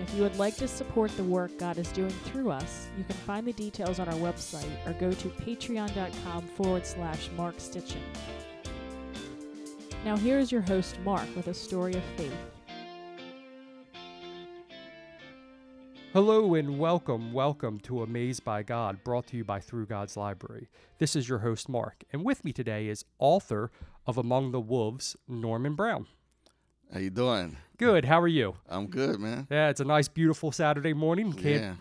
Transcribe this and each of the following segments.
And if you would like to support the work God is doing through us, you can find the details on our website or go to patreon.com forward slash Mark Stitchin. Now, here is your host, Mark, with a story of faith. Hello and welcome, welcome to Amazed by God, brought to you by Through God's Library. This is your host, Mark, and with me today is author of Among the Wolves, Norman Brown. How you doing? Good. How are you? I'm good, man. Yeah, it's a nice, beautiful Saturday morning. Can't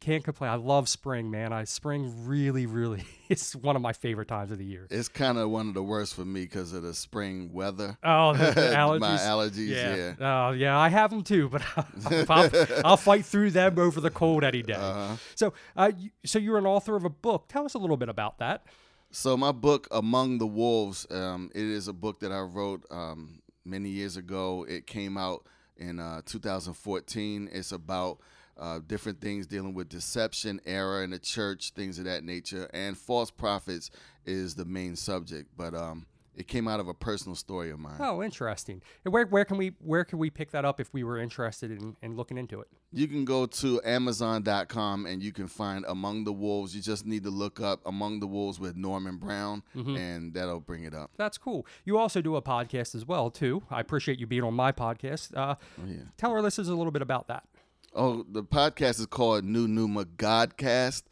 can't complain. I love spring, man. I spring really, really. It's one of my favorite times of the year. It's kind of one of the worst for me because of the spring weather. Oh, the, the allergies. My allergies. Yeah. Yeah. Oh, yeah. I have them too, but I'll, I'll, I'll fight through them over the cold any day. Uh-huh. So, uh, so you're an author of a book. Tell us a little bit about that. So my book, Among the Wolves, um, it is a book that I wrote um, many years ago. It came out in uh, 2014. It's about uh, different things dealing with deception, error in the church, things of that nature, and false prophets is the main subject. But um, it came out of a personal story of mine. Oh, interesting. And where, where can we where can we pick that up if we were interested in, in looking into it? You can go to Amazon.com and you can find Among the Wolves. You just need to look up Among the Wolves with Norman Brown, and that'll bring it up. That's cool. You also do a podcast as well too. I appreciate you being on my podcast. Uh, Oh, yeah. Tell our listeners a little bit about that. Oh, the podcast is called PneuPneuma Godcast,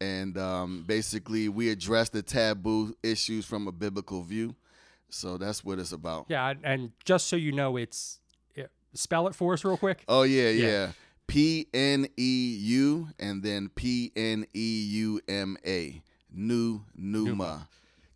and um, basically we address the taboo issues from a biblical view. So that's what it's about. Yeah, and- just so you know, it's spell it for us real quick. Oh yeah, Yeah. yeah. P N E U and then P N E U M A. New Numa.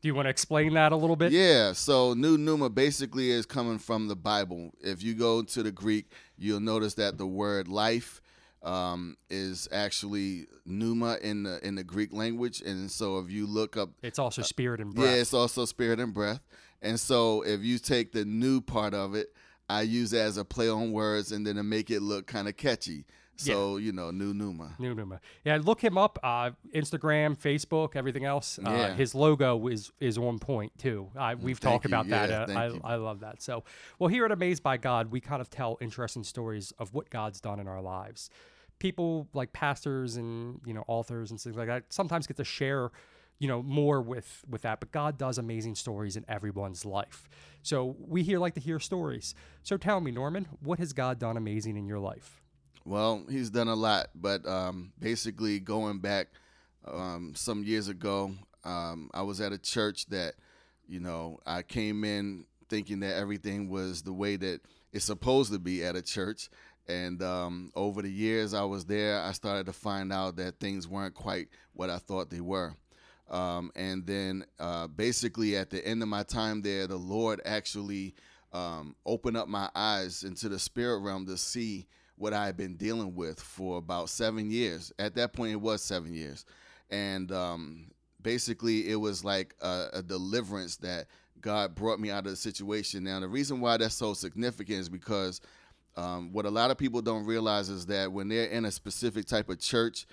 Do you want to explain that a little bit? Yeah, so PneuPneuma basically is coming from the Bible. If you go to the Greek, you'll notice that the word life um, is actually pneuma in the in the Greek language, and so if you look up, It's also spirit and breath. yeah, it's also spirit and breath. And so if you take the new part of it, I use it as a play on words, and then to make it look kind of catchy. So you know, PneuPneuma. New Numa. Yeah, look him up. Uh, Instagram, Facebook, everything else. Uh, Yeah. His logo is is on point too. Uh, we've Thank talked you. about that. Yeah, Uh, thank I. I love that. So, well, here at Amazed by God, we kind of tell interesting stories of what God's done in our lives. People like pastors and you know authors and things like that sometimes get to share you know more with with that but god does amazing stories in everyone's life so we here like to hear stories so tell me norman what has god done amazing in your life Well, he's done a lot, but um, basically, going back um, some years ago, um, I was at a church that, you know, I came in thinking that everything was the way that it's supposed to be at a church. And um, over the years I was there, I started to find out that things weren't quite what I thought they were. Um, and then uh, basically at the end of my time there, the Lord actually um, opened up my eyes into the spirit realm to see what I had been dealing with for about seven years. At that point, it was seven years. And um, basically, it was like a, a deliverance that God brought me out of the situation. Now, the reason why that's so significant is because um, what a lot of people don't realize is that when they're in a specific type of church,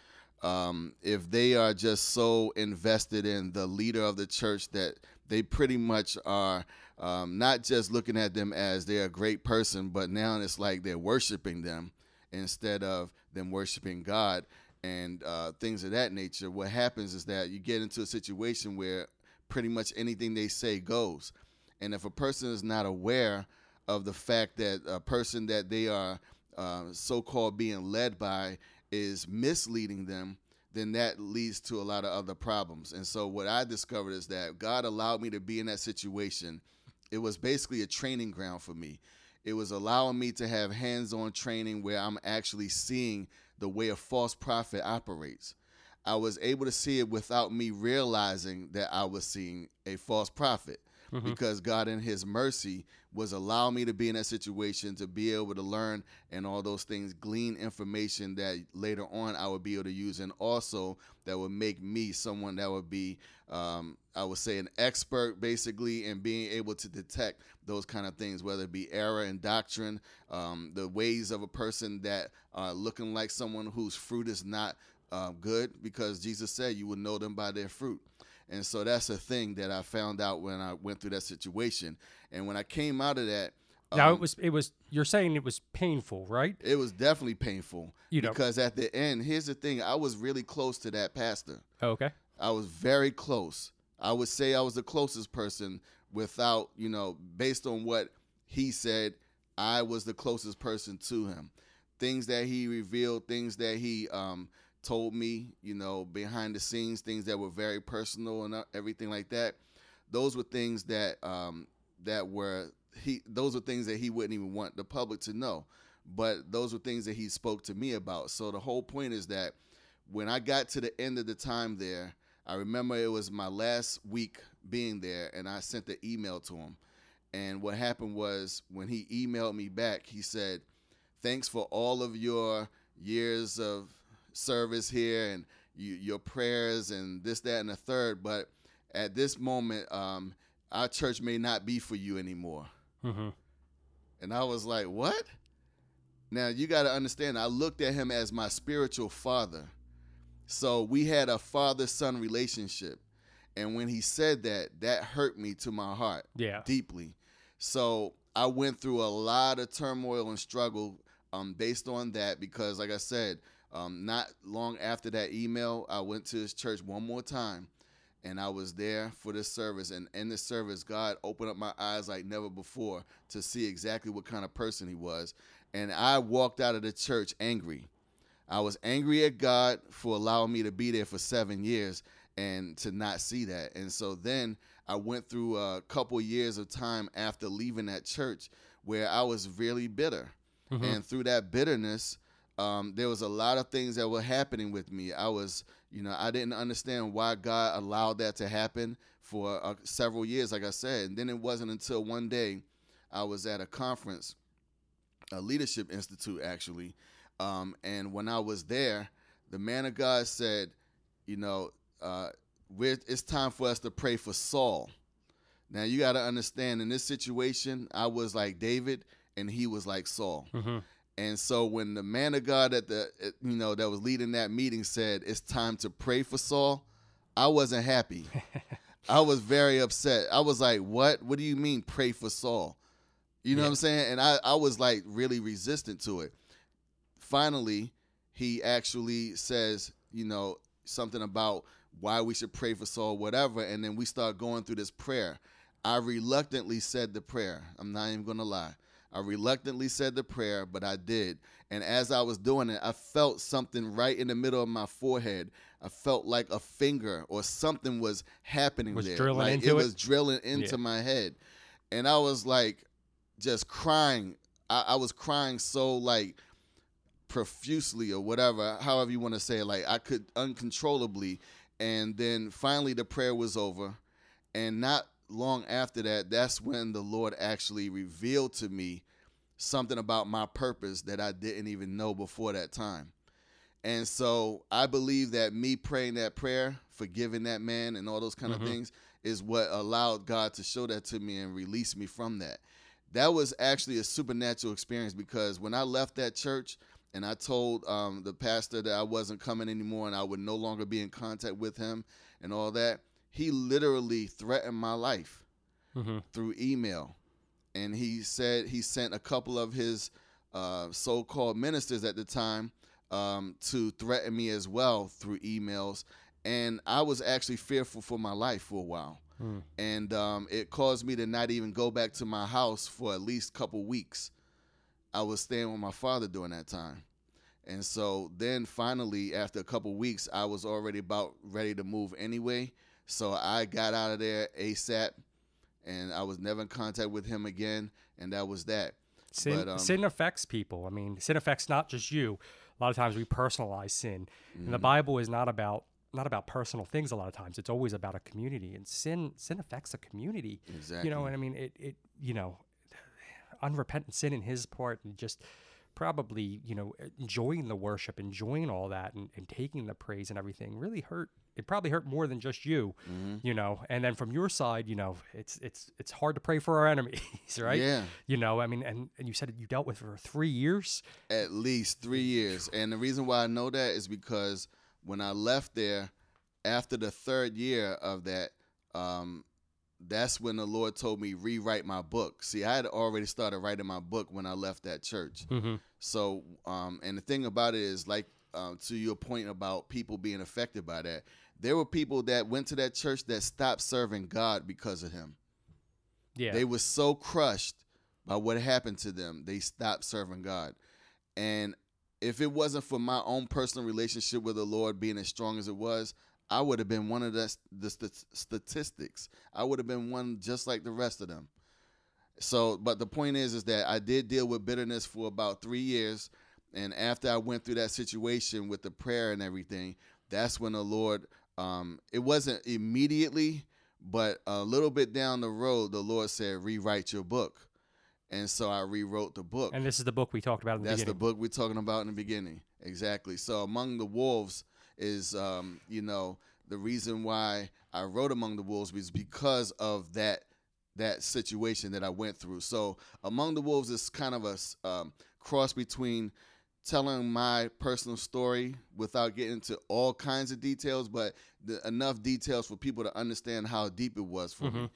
um, if they are just so invested in the leader of the church that they pretty much are um, not just looking at them as they're a great person, but now it's like they're worshiping them instead of them worshiping God and uh, things of that nature. What happens is that you get into a situation where pretty much anything they say goes. And if a person is not aware of the fact that a person that they are uh, so called being led by is misleading them, then that leads to a lot of other problems. And so, what I discovered is that God allowed me to be in that situation. It was basically a training ground for me. It was allowing me to have hands on training where I'm actually seeing the way a false prophet operates. I was able to see it without me realizing that I was seeing a false prophet. Because God, in His mercy, was allowing me to be in that situation to be able to learn and all those things, glean information that later on I would be able to use, and also that would make me someone that would be, um, I would say, an expert basically in being able to detect those kind of things, whether it be error in doctrine, um, the ways of a person that are looking like someone whose fruit is not uh, good, because Jesus said you would know them by their fruit. And so that's a thing that I found out when I went through that situation. And when I came out of that, now um, it was it was you're saying it was painful, right? it was definitely painful. You know. because at the end, here's the thing: I was really close to that pastor. Oh, okay. I was very close. I would say I was the closest person without, you know, based on what he said, I was the closest person to him. Things that he revealed, things that he um, told me, you know, behind the scenes, things that were very personal and uh, everything like that. Those were things that um, that were he. Those were things that he wouldn't even want the public to know. But those were things that he spoke to me about. So the whole point is that when I got to the end of the time there, I remember it was my last week being there, and I sent the email to him. And what happened was when he emailed me back, he said, "Thanks for all of your years of service here and you, your prayers and this, that, and the third. But at this moment, um, our church may not be for you anymore." Mm-hmm. And I was like, "What?" Now you got to understand. I looked at him as my spiritual father. So we had a father son relationship. And when he said that, that hurt me to my heart Yeah. deeply. So I went through a lot of turmoil and struggle um, based on that because, like I said, um, not long after that email, I went to his church one more time and I was there for this service. And in this service, God opened up my eyes like never before to see exactly what kind of person he was. And I walked out of the church angry. I was angry at God for allowing me to be there for seven years and to not see that. And so then I went through a couple years of time after leaving that church where I was really bitter. And through that bitterness, um, there was a lot of things that were happening with me. I was, you know, I didn't understand why God allowed that to happen for uh, several years, like I said. And then it wasn't until one day I was at a conference, a leadership institute actually. Um, and when I was there, the man of God said, you know, uh, it's time for us to pray for Saul. Now you got to understand in this situation, I was like David and he was like Saul. Mm-hmm. And so when the man of God at the you know that was leading that meeting said it's time to pray for Saul, I wasn't happy. I was very upset. I was like, "What? What do you mean pray for Saul?" You know what I'm saying? And I I was like really resistant to it. Finally, he actually says, you know, something about why we should pray for Saul, whatever, and then we start going through this prayer. I reluctantly said the prayer. I'm not even gonna lie. I reluctantly said the prayer, but I did. And as I was doing it, I felt something right in the middle of my forehead. I felt like a finger or something was happening Was there. drilling like into it it? was drilling into Yeah. my head. And I was like just crying. I, I was crying so like profusely or whatever, however you want to say it. Like I could uncontrollably. And then finally the prayer was over. And not long after that, that's when the Lord actually revealed to me something about my purpose that I didn't even know before that time. And so I believe that me praying that prayer, forgiving that man, and all those kind Mhm. of things is what allowed God to show that to me and release me from that. That was actually a supernatural experience because when I left that church and I told um, the pastor that I wasn't coming anymore and I would no longer be in contact with him and all that, he literally threatened my life Mm-hmm. through email. And he said he sent a couple of his uh, so called ministers at the time um, to threaten me as well through emails. And I was actually fearful for my life for a while. Mm. And um, it caused me to not even go back to my house for at least a couple weeks. I was staying with my father during that time. And so then finally, after a couple weeks, I was already about ready to move anyway. So I got out of there ASAP and I was never in contact with him again. And that was that. Sin, But, um, sin affects people. I mean, sin affects not just you. A lot of times we personalize sin, and Mm-hmm. the Bible is not about not about personal things a lot of times. It's always about a community, and sin sin affects a community. Exactly. You know, and I mean, it it you know, unrepentant sin in his part, and just probably you know enjoying the worship, enjoying all that, and, and taking the praise and everything really hurt. It probably hurt more than just you, Mm-hmm. you know. And then from your side, you know, it's it's it's hard to pray for our enemies, right? Yeah. You know, I mean, and and you said you dealt with it for three years. At least three years. And the reason why I know that is because when I left there, after the third year of that, um, that's when the Lord told me rewrite my book. See, I had already started writing my book when I left that church. Mm-hmm. So, um, and the thing about it is, like, um, to your point about people being affected by that, there were people that went to that church that stopped serving God because of him. Yeah. They were so crushed by what happened to them, they stopped serving God. And if it wasn't for my own personal relationship with the Lord being as strong as it was, I would have been one of the, the st- statistics. I would have been one just like the rest of them. So, but the point is, is that I did deal with bitterness for about three years, and after I went through that situation with the prayer and everything, that's when the Lord. Um, it wasn't immediately, but a little bit down the road, the Lord said, "Rewrite your book," and so I rewrote the book. and this is the book we talked about in the That's the book we're talking about in the beginning. Exactly. So among the wolves is, um, you know, the reason why I wrote among the wolves was because of that that situation that I went through. So among the wolves is kind of a um, cross between telling my personal story without getting into all kinds of details, but the, enough details for people to understand how deep it was for me.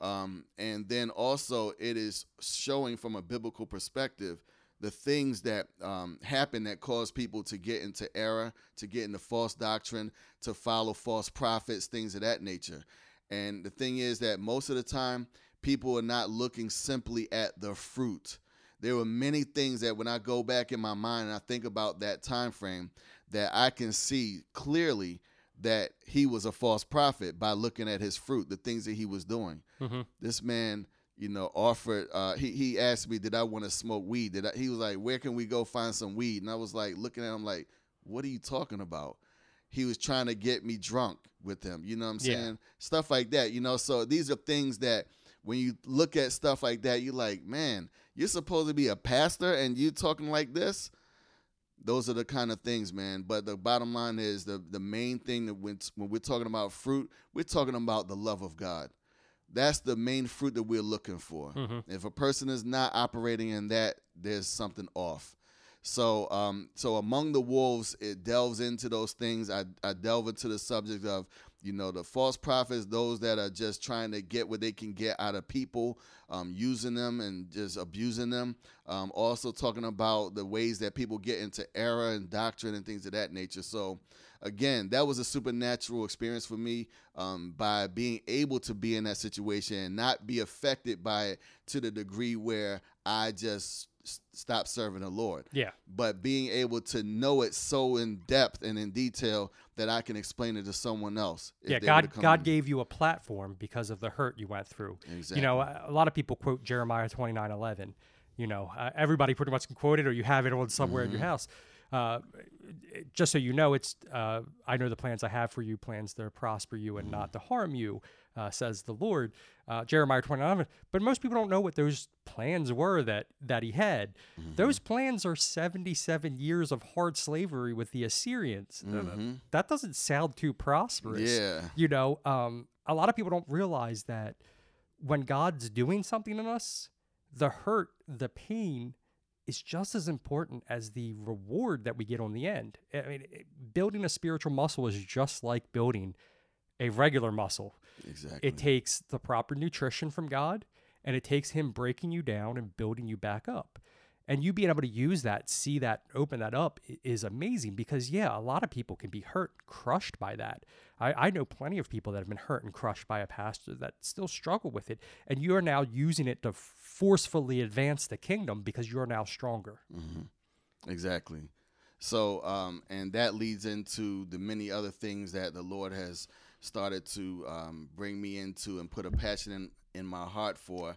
Um, and then also, it is showing from a biblical perspective the things that um, happen that cause people to get into error, to get into false doctrine, to follow false prophets, things of that nature. And the thing is that most of the time, people are not looking simply at the fruit. There were many things that when I go back in my mind and I think about that time frame, that I can see clearly that he was a false prophet by looking at his fruit, the things that he was doing. Mhm. This man, you know, offered. Uh, he he asked me, did I want to smoke weed? Did I, he was like, where can we go find some weed? And I was like, looking at him like, what are you talking about? He was trying to get me drunk with him. You know what I'm Yeah. saying? Stuff like that. You know, so these are things that when you look at stuff like that, you're like, man, you're supposed to be a pastor and you talking like this those are the kind of things, man. But the bottom line is the the main thing that when when we're talking about fruit, we're talking about the love of God. That's the main fruit that we're looking for. Mhm. If a person is not operating in that, there's something off. So, um, so among the wolves, it delves into those things. I, I delve into the subject of, you know, the false prophets, those that are just trying to get what they can get out of people, um, using them and just abusing them. Um, also talking about the ways that people get into error and doctrine and things of that nature. So, again, that was a supernatural experience for me um, by being able to be in that situation and not be affected by it to the degree where I just s- stopped serving the Lord Yeah. but being able to know it so in depth and in detail that I can explain it to someone else. yeah, they were to God God gave you a platform because of the hurt you went through. Exactly. You know, a lot of people quote Jeremiah twenty nine eleven. You know, uh, everybody pretty much can quote it, or you have it on somewhere in your Mm-hmm. house. Uh, just so you know, it's uh, I know the plans I have for you, plans to prosper you and not to harm you, uh, says the Lord. Uh, Jeremiah twenty nine. But most people don't know what those plans were that that he had. Mm-hmm. Those plans are seventy seven years of hard slavery with the Assyrians. Uh, That doesn't sound too prosperous Yeah. you know um, a lot of people don't realize that when god's doing something in us the hurt the pain is just as important as the reward that we get on the end. I mean building a spiritual muscle is just like building a regular muscle. Exactly. it takes the proper nutrition from god and it takes him breaking you down and building you back up and you being able to use that see that open that up is amazing because yeah a lot of people can be hurt crushed by that I, I know plenty of people that have been hurt and crushed by a pastor that still struggle with it and you are now using it to forcefully advance the kingdom because you're now stronger Exactly. So, um, and that leads into the many other things that the Lord has started to um, bring me into and put a passion in, in my heart for,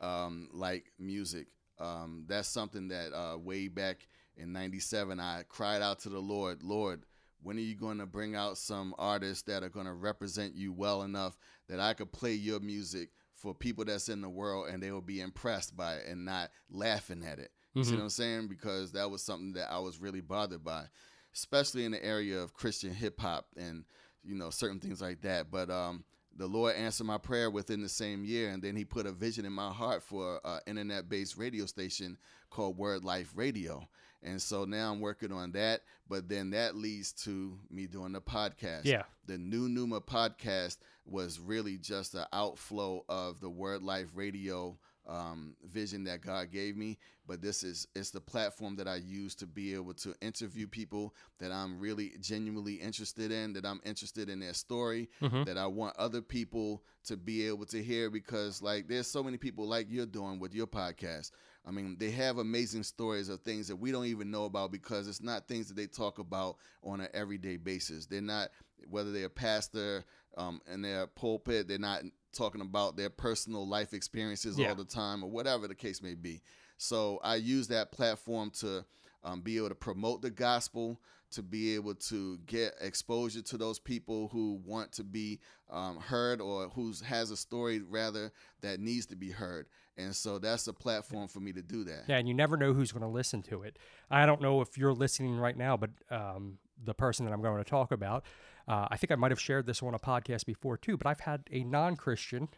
um, like music. Um, that's something that uh, way back in '97, I cried out to the Lord, Lord, when are you going to bring out some artists that are going to represent you well enough that I could play your music for people that's in the world and they will be impressed by it and not laughing at it. You see Mhm. what I'm saying? Because that was something that I was really bothered by, especially in the area of Christian hip hop and you know certain things like that. But um, the Lord answered my prayer within the same year, and then He put a vision in my heart for an internet-based radio station called Word Life Radio. And so now I'm working on that, but then that leads to me doing the podcast. Yeah. The PneuPneuma podcast was really just an outflow of the Word Life Radio um, vision that God gave me. But this is it's the platform that I use to be able to interview people that I'm really genuinely interested in, that I'm interested in their story, Mhm. that I want other people to be able to hear because like there's so many people like you're doing with your podcast. I mean, they have amazing stories of things that we don't even know about because it's not things that they talk about on an everyday basis. They're not whether they're a pastor um, in their pulpit, they're not talking about their personal life experiences Yeah. all the time or whatever the case may be. So I use that platform to um, be able to promote the gospel, to be able to get exposure to those people who want to be um, heard or who has a story rather that needs to be heard. And so that's a platform for me to do that. Yeah, and you never know who's going to listen to it. I don't know if you're listening right now, but um, the person that I'm going to talk about, uh, I think I might have shared this on a podcast before too. But I've had a non-Christian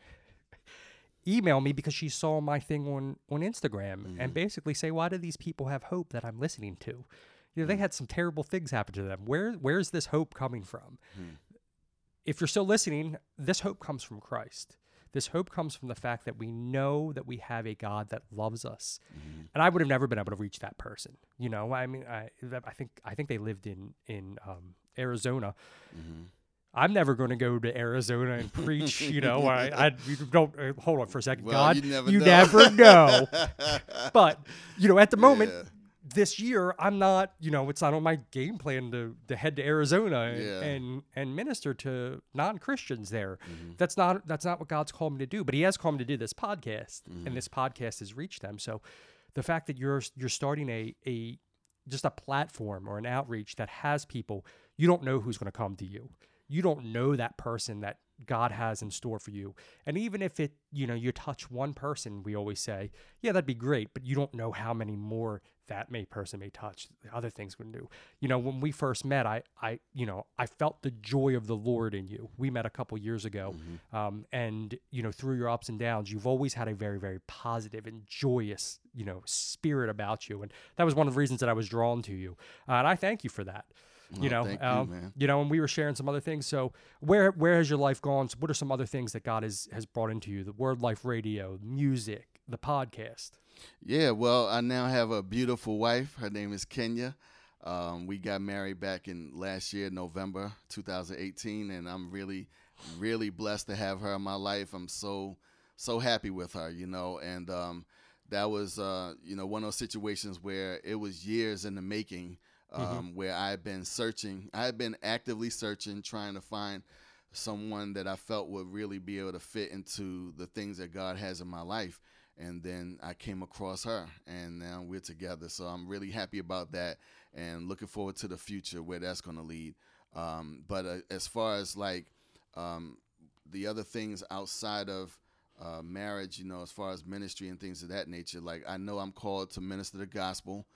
email me because she saw my thing on on Instagram and mm. basically say, "Why do these people have hope that I'm listening to?" You know, they mm. had some terrible things happen to them. Where where's this hope coming from? Hmm. If you're still listening, this hope comes from Christ. This hope comes from the fact that we know that we have a God that loves us, and I would have never been able to reach that person. You know, I mean, I, I think I think they lived in in um, Arizona. I'm never going to go to Arizona and preach. You know, I, I you don't uh, hold on for a second. Well, God, you never you know. never know. but you know, at the moment, Yeah. This year, I'm not. You know, it's not on my game plan to to head to Arizona and Yeah. and, and minister to non Christians there. Mm-hmm. That's not that's not what God's called me to do. But He has called me to do this podcast, Mm-hmm. and this podcast has reached them. So, the fact that you're you're starting a a just a platform or an outreach that has people, you don't know who's going to come to you. You don't know that person that God has in store for you. And even if it, you know, you touch one person, we always say, yeah, that'd be great, but you don't know how many more that may person may touch. Other things would do. You know, when we first met, I, I, you know, I felt the joy of the Lord in you. We met a couple years ago, um, and you know, through your ups and downs, you've always had a very, very positive and joyous, you know, spirit about you, and that was one of the reasons that I was drawn to you. Uh, and I thank you for that. You Well, know, you, um, man. you know, and we were sharing some other things. So, where where has your life gone? So what are some other things that God has has brought into you? The Word Life Radio, music, the podcast. Yeah, well, I now have a beautiful wife. Her name is Kenya. Um, we got married back in last year, November 2018, and I'm really, really blessed to have her in my life. I'm so, so happy with her, you know, and um, that was, uh, you know, one of those situations where it was years in the making, um, where I had been searching, I had been actively searching, trying to find someone that I felt would really be able to fit into the things that God has in my life. And then I came across her, and now we're together. So I'm really happy about that, and looking forward to the future where that's going to lead. Um, but uh, as far as like um, the other things outside of uh, marriage, you know, as far as ministry and things of that nature, like I know I'm called to minister the gospel.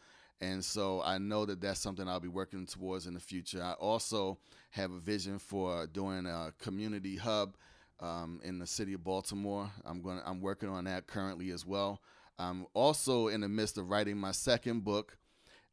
And so I know that that's something I'll be working towards in the future. I also have a vision for doing a community hub um, in the city of Baltimore. I'm going. I'm working on that currently as well. I'm also in the midst of writing my second book.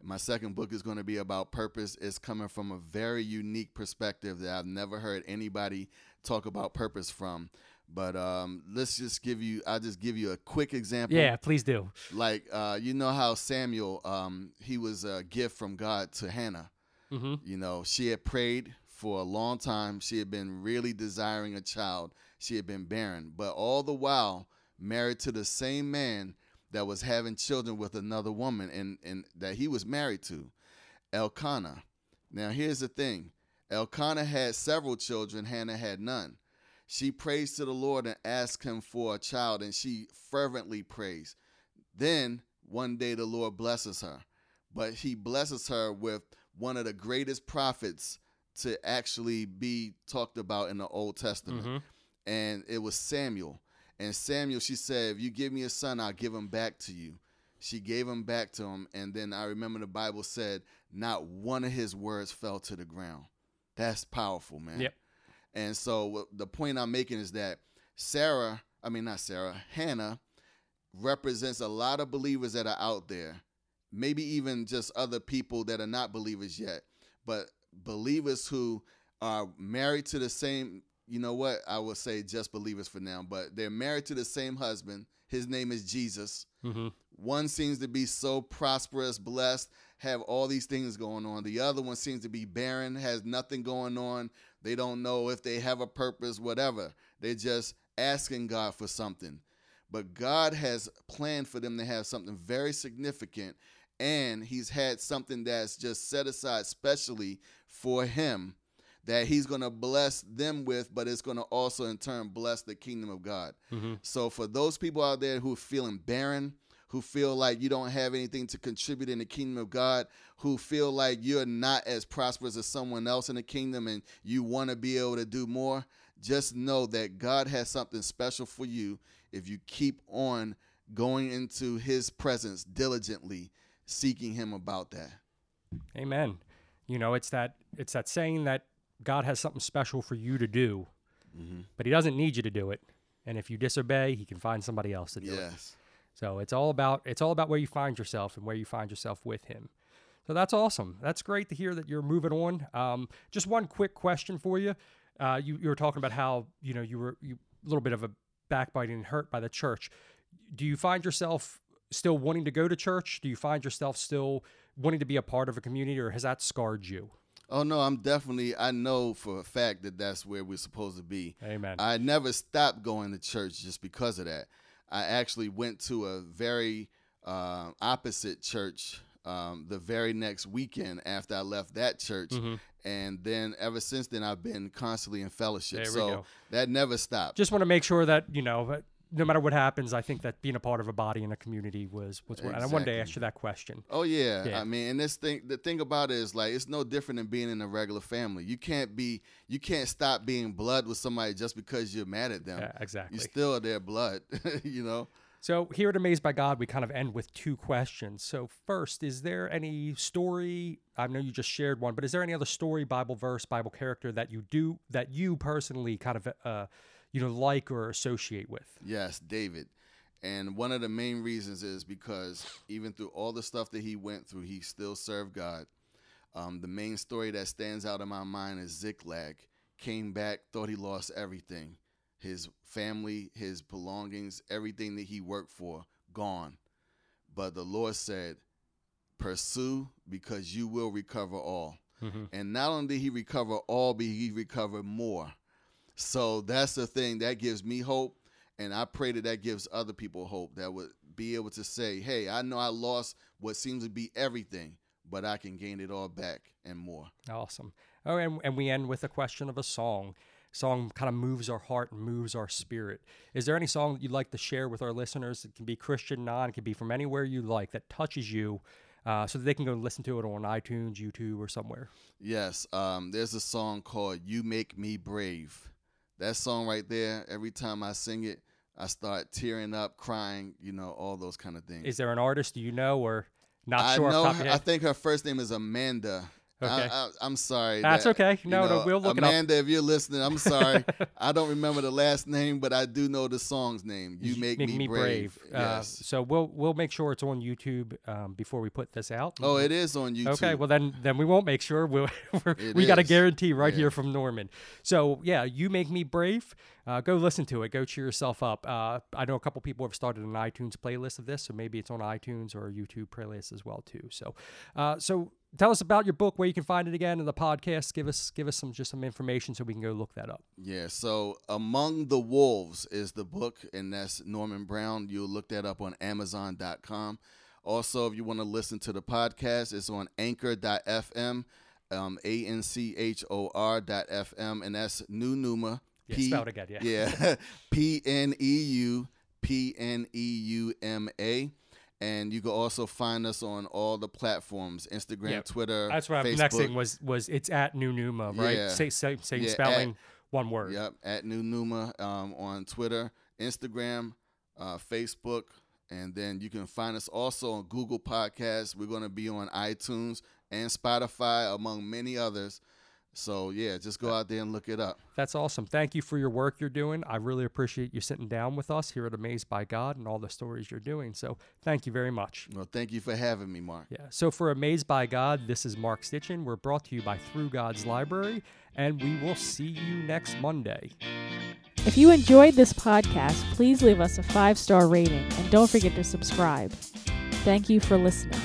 My second book is going to be about purpose. It's coming from a very unique perspective that I've never heard anybody talk about purpose from. But um, let's just give you. I'll just give you a quick example Yeah, please do. like uh, you know how Samuel um, he was a gift from God to Hannah. Mm-hmm. You know, she had prayed for a long time. She had been really desiring a child. She had been barren, but all the while married to the same man that was having children with another woman and, and that he was married to, Elkanah. Now here's the thing. Elkanah had several children, Hannah had none. She prays to the Lord and asks him for a child, and she fervently prays. Then one day the Lord blesses her, but he blesses her with one of the greatest prophets to actually be talked about in the Old Testament. Mhm. And it was Samuel. And Samuel, she said, If you give me a son, I'll give him back to you. She gave him back to him. And then I remember the Bible said, Not one of his words fell to the ground. That's powerful, man. Yep. And so the point I'm making is that Sarah, I mean, not Sarah, Hannah represents a lot of believers that are out there, maybe even just other people that are not believers yet, but believers who are married to the same, you know what, I will say just believers for now, but they're married to the same husband. His name is Jesus. Mhm. One seems to be so prosperous, blessed, have all these things going on. The other one seems to be barren, has nothing going on. They don't know if they have a purpose, whatever. They're just asking God for something. But God has planned for them to have something very significant, and He's had something that's just set aside specially for Him that He's going to bless them with, but it's going to also in turn bless the kingdom of God. Mhm. So for those people out there who are feeling barren, who feel like you don't have anything to contribute in the kingdom of God, who feel like you're not as prosperous as someone else in the kingdom and you want to be able to do more, just know that God has something special for you if you keep on going into his presence diligently, seeking him about that. Amen. You know, it's that it's that saying that God has something special for you to do, Mm-hmm. but He doesn't need you to do it. And if you disobey, He can find somebody else to do it. Yes. So it's all about it's all about where you find yourself and where you find yourself with Him. So that's awesome. That's great to hear that you're moving on. Um, just one quick question for you. Uh, you you were talking about how you know you were you, a little bit of a backbiting and hurt by the church. Do you find yourself still wanting to go to church? Do you find yourself still wanting to be a part of a community, or has that scarred you? Oh no, I'm definitely. I know for a fact that that's where we're supposed to be. Amen. I never stopped going to church just because of that. I actually went to a very uh, opposite church um, the very next weekend after I left that church, Mhm. and then ever since then I've been constantly in fellowship. So go. that never stopped. Just want to make sure that you know, that no matter what happens, I think that being a part of a body and a community was was. what And I wanted to ask you that question. Oh yeah. Yeah. I mean, and this thing, the thing about it is like it's no different than being in a regular family. You can't be, you can't stop being blood with somebody just because you're mad at them. Yeah, exactly. You still their blood, you know. So here at Amazed by God, we kind of end with two questions. So first, is there any story? I know you just shared one, but is there any other story, Bible verse, Bible character that you do that you personally kind of uh, you know like or associate with? Yes, David. And one of the main reasons is because even through all the stuff that he went through, he still served God. Um, the main story that stands out in my mind is Ziklag. Came back, thought he lost everything his family, his belongings, everything that he worked for, gone. But the Lord said, Pursue because you will recover all. Mhm. And not only did he recover all, but he recovered more. So that's the thing that gives me hope. And I pray that that gives other people hope that would be able to say, hey, I know I lost what seems to be everything, but I can gain it all back and more. Awesome. Oh, and, and we end with a question of a song. Song kind of moves our heart and moves our spirit. Is there any song that you'd like to share with our listeners? It can be Christian, non, it can be from anywhere you like that touches you, uh, so that they can go listen to it on iTunes, YouTube, or somewhere. Yes, um, there's a song called You Make Me Brave. That song right there, every time I sing it, I start tearing up, crying, you know, all those kind of things. Is there an artist you know or not I sure? know. I think her first name is Amanda. Okay. I, am sorry. That's that- okay. you No, no, we'll look it up. Amanda, if you're listening, I'm sorry. I don't remember the last name, but I do know the song's name. You make, me, brave. Uh, Yes. so we'll we'll make sure it's on YouTube um, before we put this out. oh, it is on YouTube. Okay, well then then we won't make sure. We'll, we're, we got a guarantee right Yeah. here from Norman. So yeah, you make me brave. Uh, go listen to it. Go cheer yourself up. Uh, I know a couple people have started an iTunes playlist of this, so maybe it's on iTunes or YouTube playlist as well too. So, uh, so tell us about your book, where you can find it again, and the podcast. Give us give us some just some information so we can go look that up. Yeah, so Among the Wolves is the book, and that's Norman Brown. You'll look that up on Amazon.com. Also, if you want to listen to the podcast, it's on anchor.fm, um, A N C H O R.fm, and that's PneuPneuma. Yeah, spell it again, yeah. Yeah. P N E U P N E U M A. And you can also find us on all the platforms: Instagram, Yep. Twitter. That's what I, Facebook. next thing was was it's at PneuPneuma, right? Yeah. Say say, same Yeah, spelling, at- one word. Yep, at PneuPneuma um, on Twitter, Instagram, uh, Facebook, and then you can find us also on Google Podcasts. We're going to be on iTunes and Spotify, among many others. So yeah, just go out there and look it up. That's awesome. Thank you for your work you're doing. I really appreciate you sitting down with us here at Amazed by God and all the stories you're doing. So thank you very much. Well, thank you for having me, Mark. Yeah. So for Amazed by God, this is Mark Stitchin. We're brought to you by Through God's Library, and we will see you next Monday. If you enjoyed this podcast, please leave us a five star rating and don't forget to subscribe. Thank you for listening.